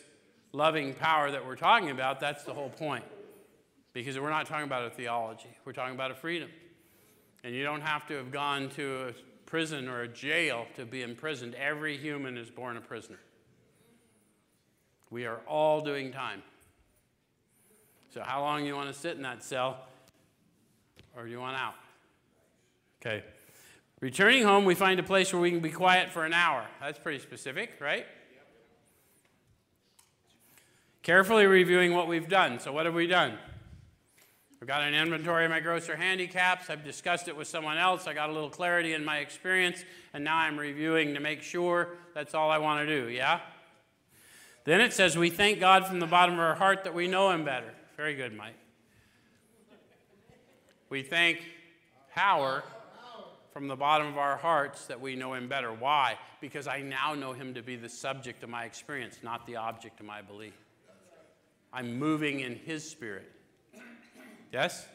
loving power that we're talking about, that's the whole point. Because we're not talking about a theology, we're talking about a freedom. And you don't have to have gone to a prison or a jail to be imprisoned. Every human is born a prisoner. We are all doing time. So, how long you want to sit in that cell, or do you want out? Okay. Returning home, we find a place where we can be quiet for an hour. That's pretty specific, right? Carefully reviewing what we've done. So, what have we done? I've got an inventory of my grosser handicaps. I've discussed it with someone else. I got a little clarity in my experience, and now I'm reviewing to make sure that's all I want to do. Yeah? Then it says, We thank God from the bottom of our heart that we know Him better. Very good, Mike. We thank power from the bottom of our hearts that we know Him better. Why? Because I now know Him to be the subject of my experience, not the object of my belief. I'm moving in His Spirit. Yes?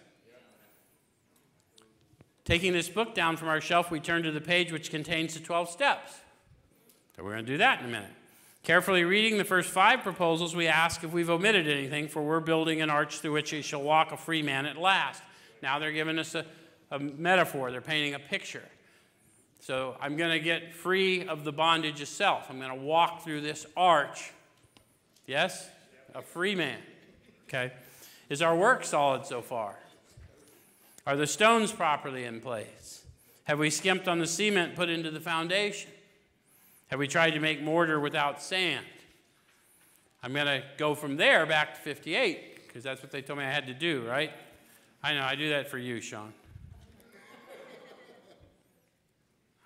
Taking this book down from our shelf, we turn to the page which contains the 12 steps. So we're going to do that in a minute. Carefully reading the first five proposals, we ask if we've omitted anything, for we're building an arch through which he shall walk a free man at last. Now they're giving us a, a metaphor, they're painting a picture. So I'm going to get free of the bondage itself. I'm going to walk through this arch. Yes? A free man. Okay? Is our work solid so far? Are the stones properly in place? Have we skimped on the cement put into the foundation? Have we tried to make mortar without sand? I'm going to go from there back to 58 because that's what they told me I had to do, right? I know, I do that for you, Sean.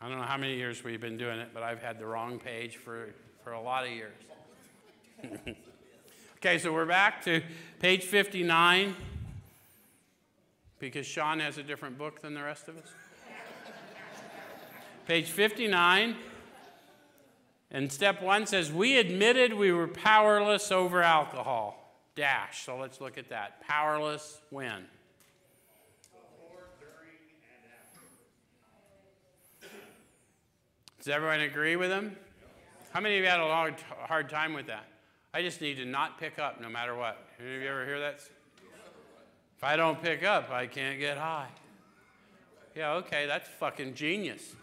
I don't know how many years we've been doing it, but I've had the wrong page for, for a lot of years. okay, so we're back to page 59 because Sean has a different book than the rest of us. page 59. And step one says, We admitted we were powerless over alcohol. Dash. So let's look at that. Powerless when? Does everyone agree with him? How many of you had a long, hard time with that? I just need to not pick up no matter what. Any of you ever hear that? If I don't pick up, I can't get high. Yeah, okay, that's fucking genius.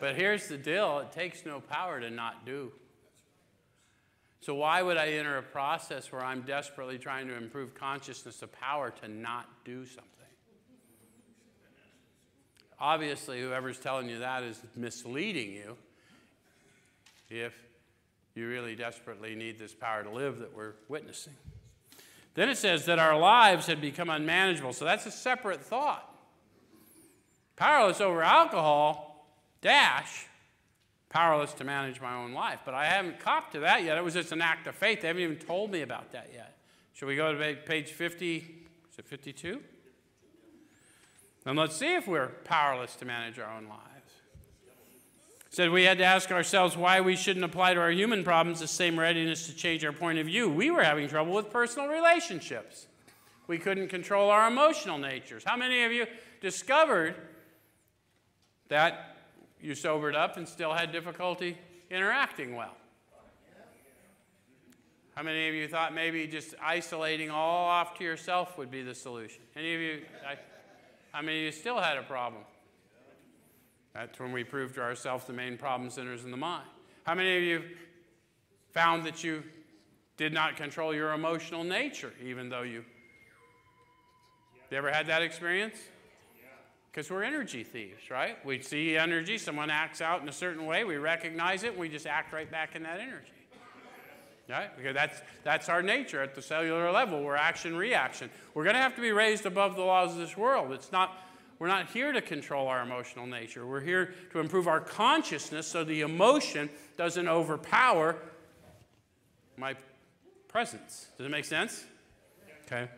but here's the deal it takes no power to not do. So, why would I enter a process where I'm desperately trying to improve consciousness of power to not do something? Obviously, whoever's telling you that is misleading you if you really desperately need this power to live that we're witnessing. Then it says that our lives had become unmanageable. So that's a separate thought. Powerless over alcohol, dash, powerless to manage my own life. But I haven't copped to that yet. It was just an act of faith. They haven't even told me about that yet. Should we go to page 50? Is it 52? And let's see if we're powerless to manage our own lives. Said we had to ask ourselves why we shouldn't apply to our human problems the same readiness to change our point of view. We were having trouble with personal relationships. We couldn't control our emotional natures. How many of you discovered that you sobered up and still had difficulty interacting well? How many of you thought maybe just isolating all off to yourself would be the solution? Any of you? I, I mean, you still had a problem. That's when we proved to ourselves the main problem centers in the mind. How many of you found that you did not control your emotional nature, even though you. You ever had that experience? Because we're energy thieves, right? We see energy, someone acts out in a certain way, we recognize it, we just act right back in that energy. Right? Because that's, that's our nature at the cellular level. We're action reaction. We're going to have to be raised above the laws of this world. It's not, we're not here to control our emotional nature. We're here to improve our consciousness so the emotion doesn't overpower my presence. Does it make sense? Okay.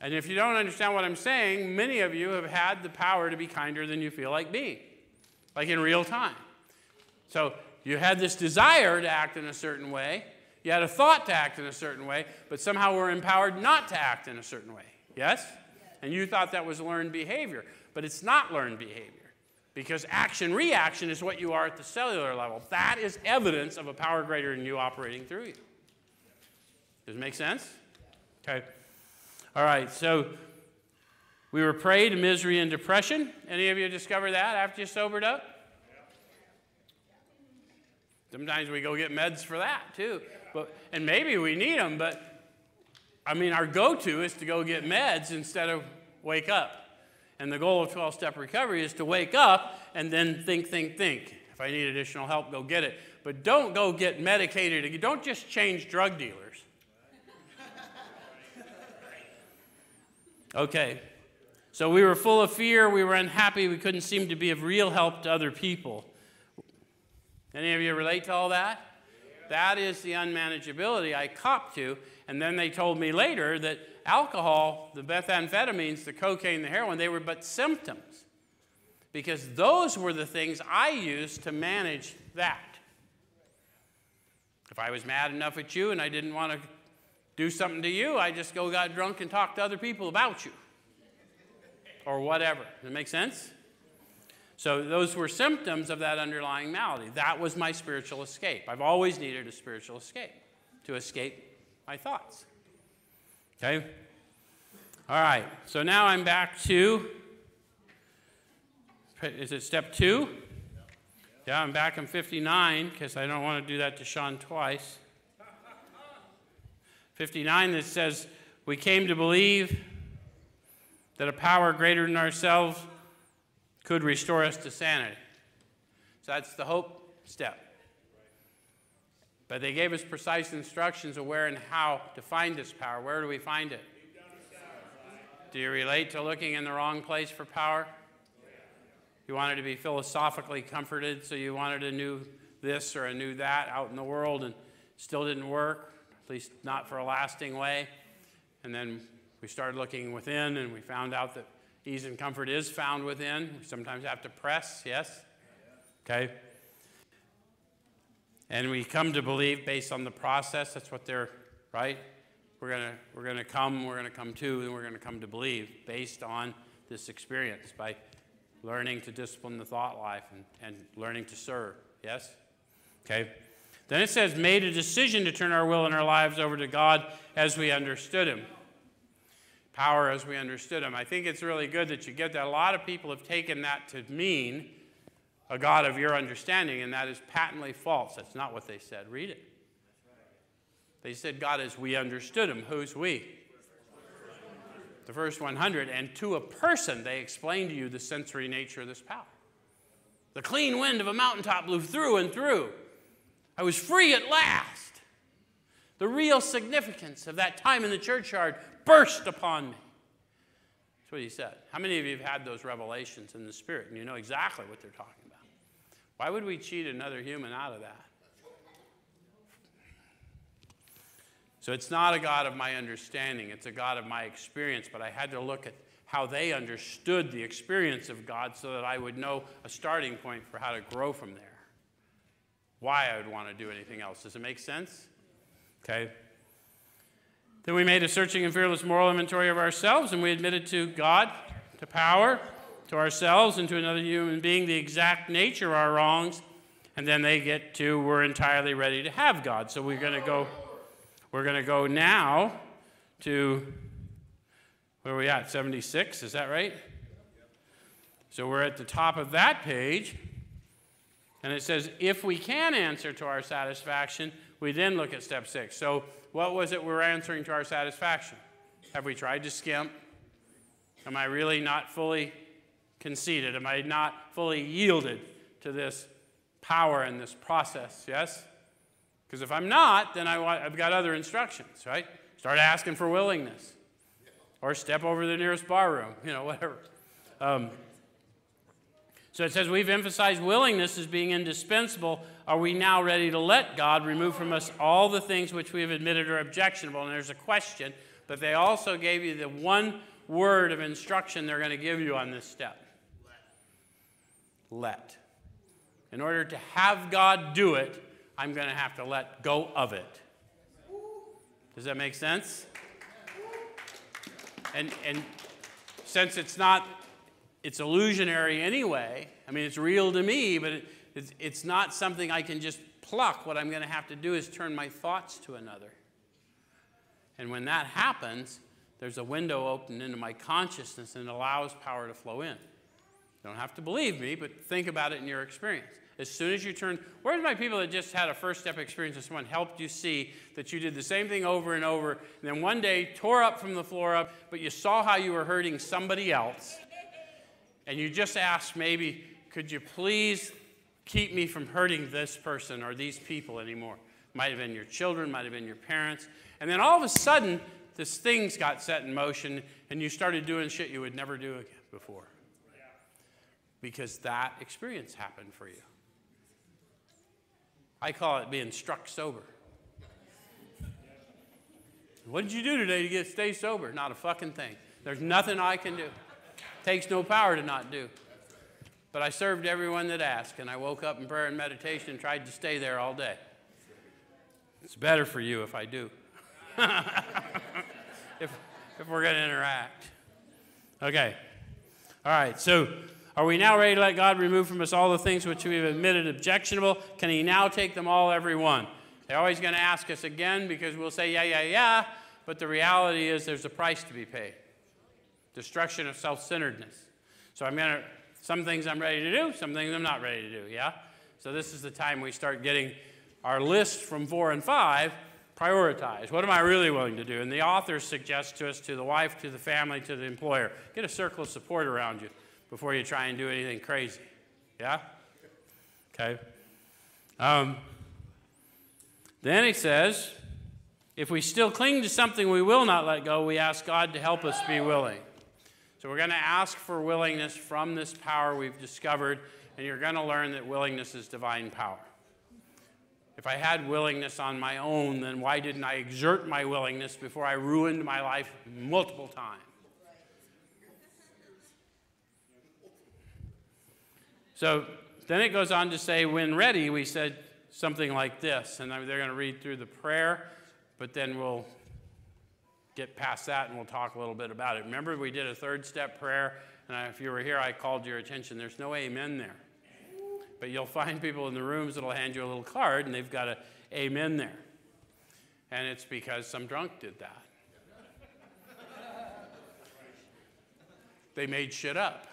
And if you don't understand what I'm saying, many of you have had the power to be kinder than you feel like being, like in real time. So you had this desire to act in a certain way, you had a thought to act in a certain way, but somehow we're empowered not to act in a certain way. Yes? And you thought that was learned behavior, but it's not learned behavior because action reaction is what you are at the cellular level. That is evidence of a power greater than you operating through you. Does it make sense? Okay. All right, so we were prey to misery and depression. Any of you discover that after you sobered up? Sometimes we go get meds for that too. But, and maybe we need them, but I mean, our go to is to go get meds instead of wake up. And the goal of 12 step recovery is to wake up and then think, think, think. If I need additional help, go get it. But don't go get medicated. Don't just change drug dealers. Okay. So we were full of fear. We were unhappy. We couldn't seem to be of real help to other people. Any of you relate to all that? That is the unmanageability I copped to. And then they told me later that alcohol, the methamphetamines, the cocaine, the heroin, they were but symptoms. Because those were the things I used to manage that. If I was mad enough at you and I didn't want to do something to you, I just go got drunk and talk to other people about you. Or whatever. Does it make sense? So those were symptoms of that underlying malady. That was my spiritual escape. I've always needed a spiritual escape to escape my thoughts. Okay? All right. So now I'm back to is it step 2? Yeah, I'm back in 59 because I don't want to do that to Sean twice. 59 that says we came to believe that a power greater than ourselves could restore us to sanity. So that's the hope step. But they gave us precise instructions of where and how to find this power. Where do we find it? Do you relate to looking in the wrong place for power? You wanted to be philosophically comforted, so you wanted a new this or a new that out in the world and still didn't work, at least not for a lasting way. And then we started looking within and we found out that ease and comfort is found within. We sometimes have to press, yes? Okay. And we come to believe based on the process, that's what they're, right? We're going to we're gonna come, we're going to come to, and we're going to come to believe based on this experience by learning to discipline the thought life and, and learning to serve. Yes? Okay. Then it says, made a decision to turn our will and our lives over to God as we understood Him. Power as we understood Him. I think it's really good that you get that. A lot of people have taken that to mean a God of your understanding, and that is patently false. That's not what they said. Read it. They said God as we understood him. Who's we? The first 100. And to a person, they explained to you the sensory nature of this power. The clean wind of a mountaintop blew through and through. I was free at last. The real significance of that time in the churchyard burst upon me. That's what he said. How many of you have had those revelations in the Spirit and you know exactly what they're talking about? Why would we cheat another human out of that? So it's not a God of my understanding, it's a God of my experience, but I had to look at how they understood the experience of God so that I would know a starting point for how to grow from there. Why I would want to do anything else. Does it make sense? Okay. Then we made a searching and fearless moral inventory of ourselves, and we admitted to God, to power, to ourselves, and to another human being the exact nature of our wrongs. And then they get to, we're entirely ready to have God. So we're going to go we're going to go now to, where are we at? 76, is that right? So we're at the top of that page. And it says, if we can answer to our satisfaction, we then look at step six. So, what was it we're answering to our satisfaction? Have we tried to skimp? Am I really not fully conceded? Am I not fully yielded to this power and this process? Yes? Because if I'm not, then I want, I've got other instructions, right? Start asking for willingness. Or step over the nearest bar room, you know, whatever. Um, so it says we've emphasized willingness as being indispensable. Are we now ready to let God remove from us all the things which we have admitted are objectionable? And there's a question, but they also gave you the one word of instruction they're going to give you on this step let. In order to have God do it, I'm going to have to let go of it. Does that make sense? And, and since it's not, it's illusionary anyway, I mean, it's real to me, but it, it's, it's not something I can just pluck. What I'm going to have to do is turn my thoughts to another. And when that happens, there's a window open into my consciousness and it allows power to flow in. You don't have to believe me, but think about it in your experience. As soon as you turn, where's my people that just had a first step experience and someone helped you see that you did the same thing over and over, and then one day tore up from the floor up, but you saw how you were hurting somebody else, and you just asked maybe, could you please keep me from hurting this person or these people anymore? Might have been your children, might have been your parents. And then all of a sudden, this things got set in motion, and you started doing shit you would never do before. Because that experience happened for you. I call it being struck sober. What did you do today to get stay sober? Not a fucking thing. There's nothing I can do. Takes no power to not do. But I served everyone that asked, and I woke up in prayer and meditation and tried to stay there all day. It's better for you if I do. if, if we're going to interact. Okay. All right. So are we now ready to let God remove from us all the things which we have admitted objectionable? Can He now take them all, every one? They're always going to ask us again because we'll say, yeah, yeah, yeah. But the reality is there's a price to be paid destruction of self centeredness. So I'm going to, some things I'm ready to do, some things I'm not ready to do, yeah? So this is the time we start getting our list from four and five prioritize. What am I really willing to do? And the author suggests to us, to the wife, to the family, to the employer, get a circle of support around you before you try and do anything crazy. Yeah? Okay. Um, Then he says, if we still cling to something we will not let go, we ask God to help us be willing. So we're going to ask for willingness from this power we've discovered, and you're going to learn that willingness is divine power. If I had willingness on my own, then why didn't I exert my willingness before I ruined my life multiple times? So then it goes on to say, when ready, we said something like this. And they're going to read through the prayer, but then we'll get past that and we'll talk a little bit about it. Remember, we did a third step prayer, and if you were here, I called your attention. There's no amen there. But you'll find people in the rooms that'll hand you a little card, and they've got a amen there. And it's because some drunk did that. they made shit up.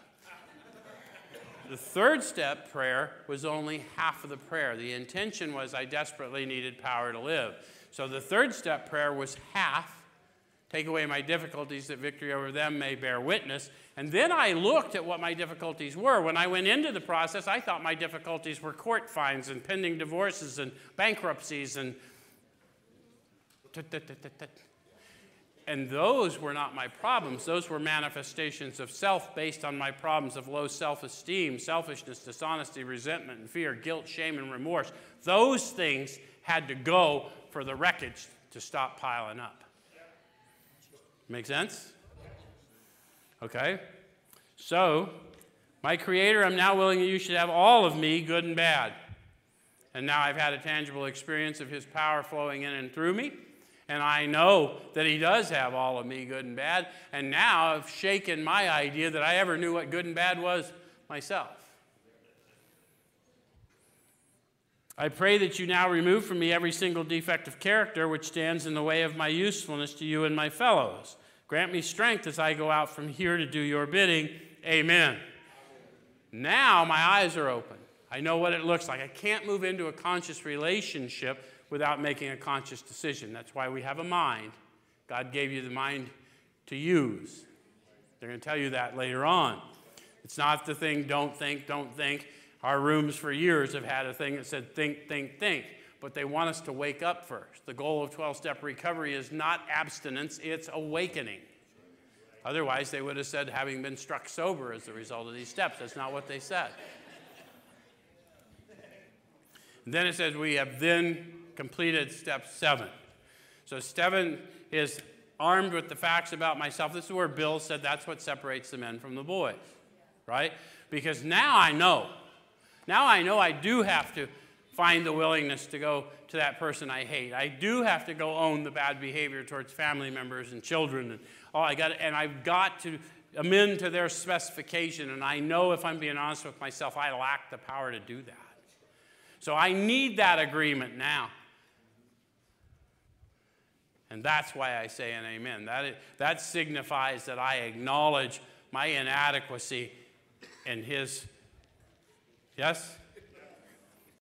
The third step prayer was only half of the prayer. The intention was I desperately needed power to live. So the third step prayer was half. Take away my difficulties that victory over them may bear witness. And then I looked at what my difficulties were. When I went into the process, I thought my difficulties were court fines and pending divorces and bankruptcies and and those were not my problems. Those were manifestations of self based on my problems of low self esteem, selfishness, dishonesty, resentment, and fear, guilt, shame, and remorse. Those things had to go for the wreckage to stop piling up. Make sense? Okay? So, my Creator, I'm now willing that you should have all of me, good and bad. And now I've had a tangible experience of His power flowing in and through me. And I know that He does have all of me, good and bad. And now I've shaken my idea that I ever knew what good and bad was myself. I pray that you now remove from me every single defect of character which stands in the way of my usefulness to you and my fellows. Grant me strength as I go out from here to do your bidding. Amen. Now my eyes are open. I know what it looks like. I can't move into a conscious relationship without making a conscious decision. That's why we have a mind. God gave you the mind to use. They're going to tell you that later on. It's not the thing, don't think, don't think. Our rooms for years have had a thing that said think, think, think. But they want us to wake up first. The goal of 12 step recovery is not abstinence, it's awakening. Otherwise, they would have said having been struck sober as a result of these steps. That's not what they said. And then it says, We have then completed step seven. So, seven is armed with the facts about myself. This is where Bill said that's what separates the men from the boys, right? Because now I know. Now I know I do have to find the willingness to go to that person I hate. I do have to go own the bad behavior towards family members and children and oh I got and I've got to amend to their specification and I know if I'm being honest with myself I lack the power to do that. So I need that agreement now. And that's why I say an amen. That, is, that signifies that I acknowledge my inadequacy in His. Yes?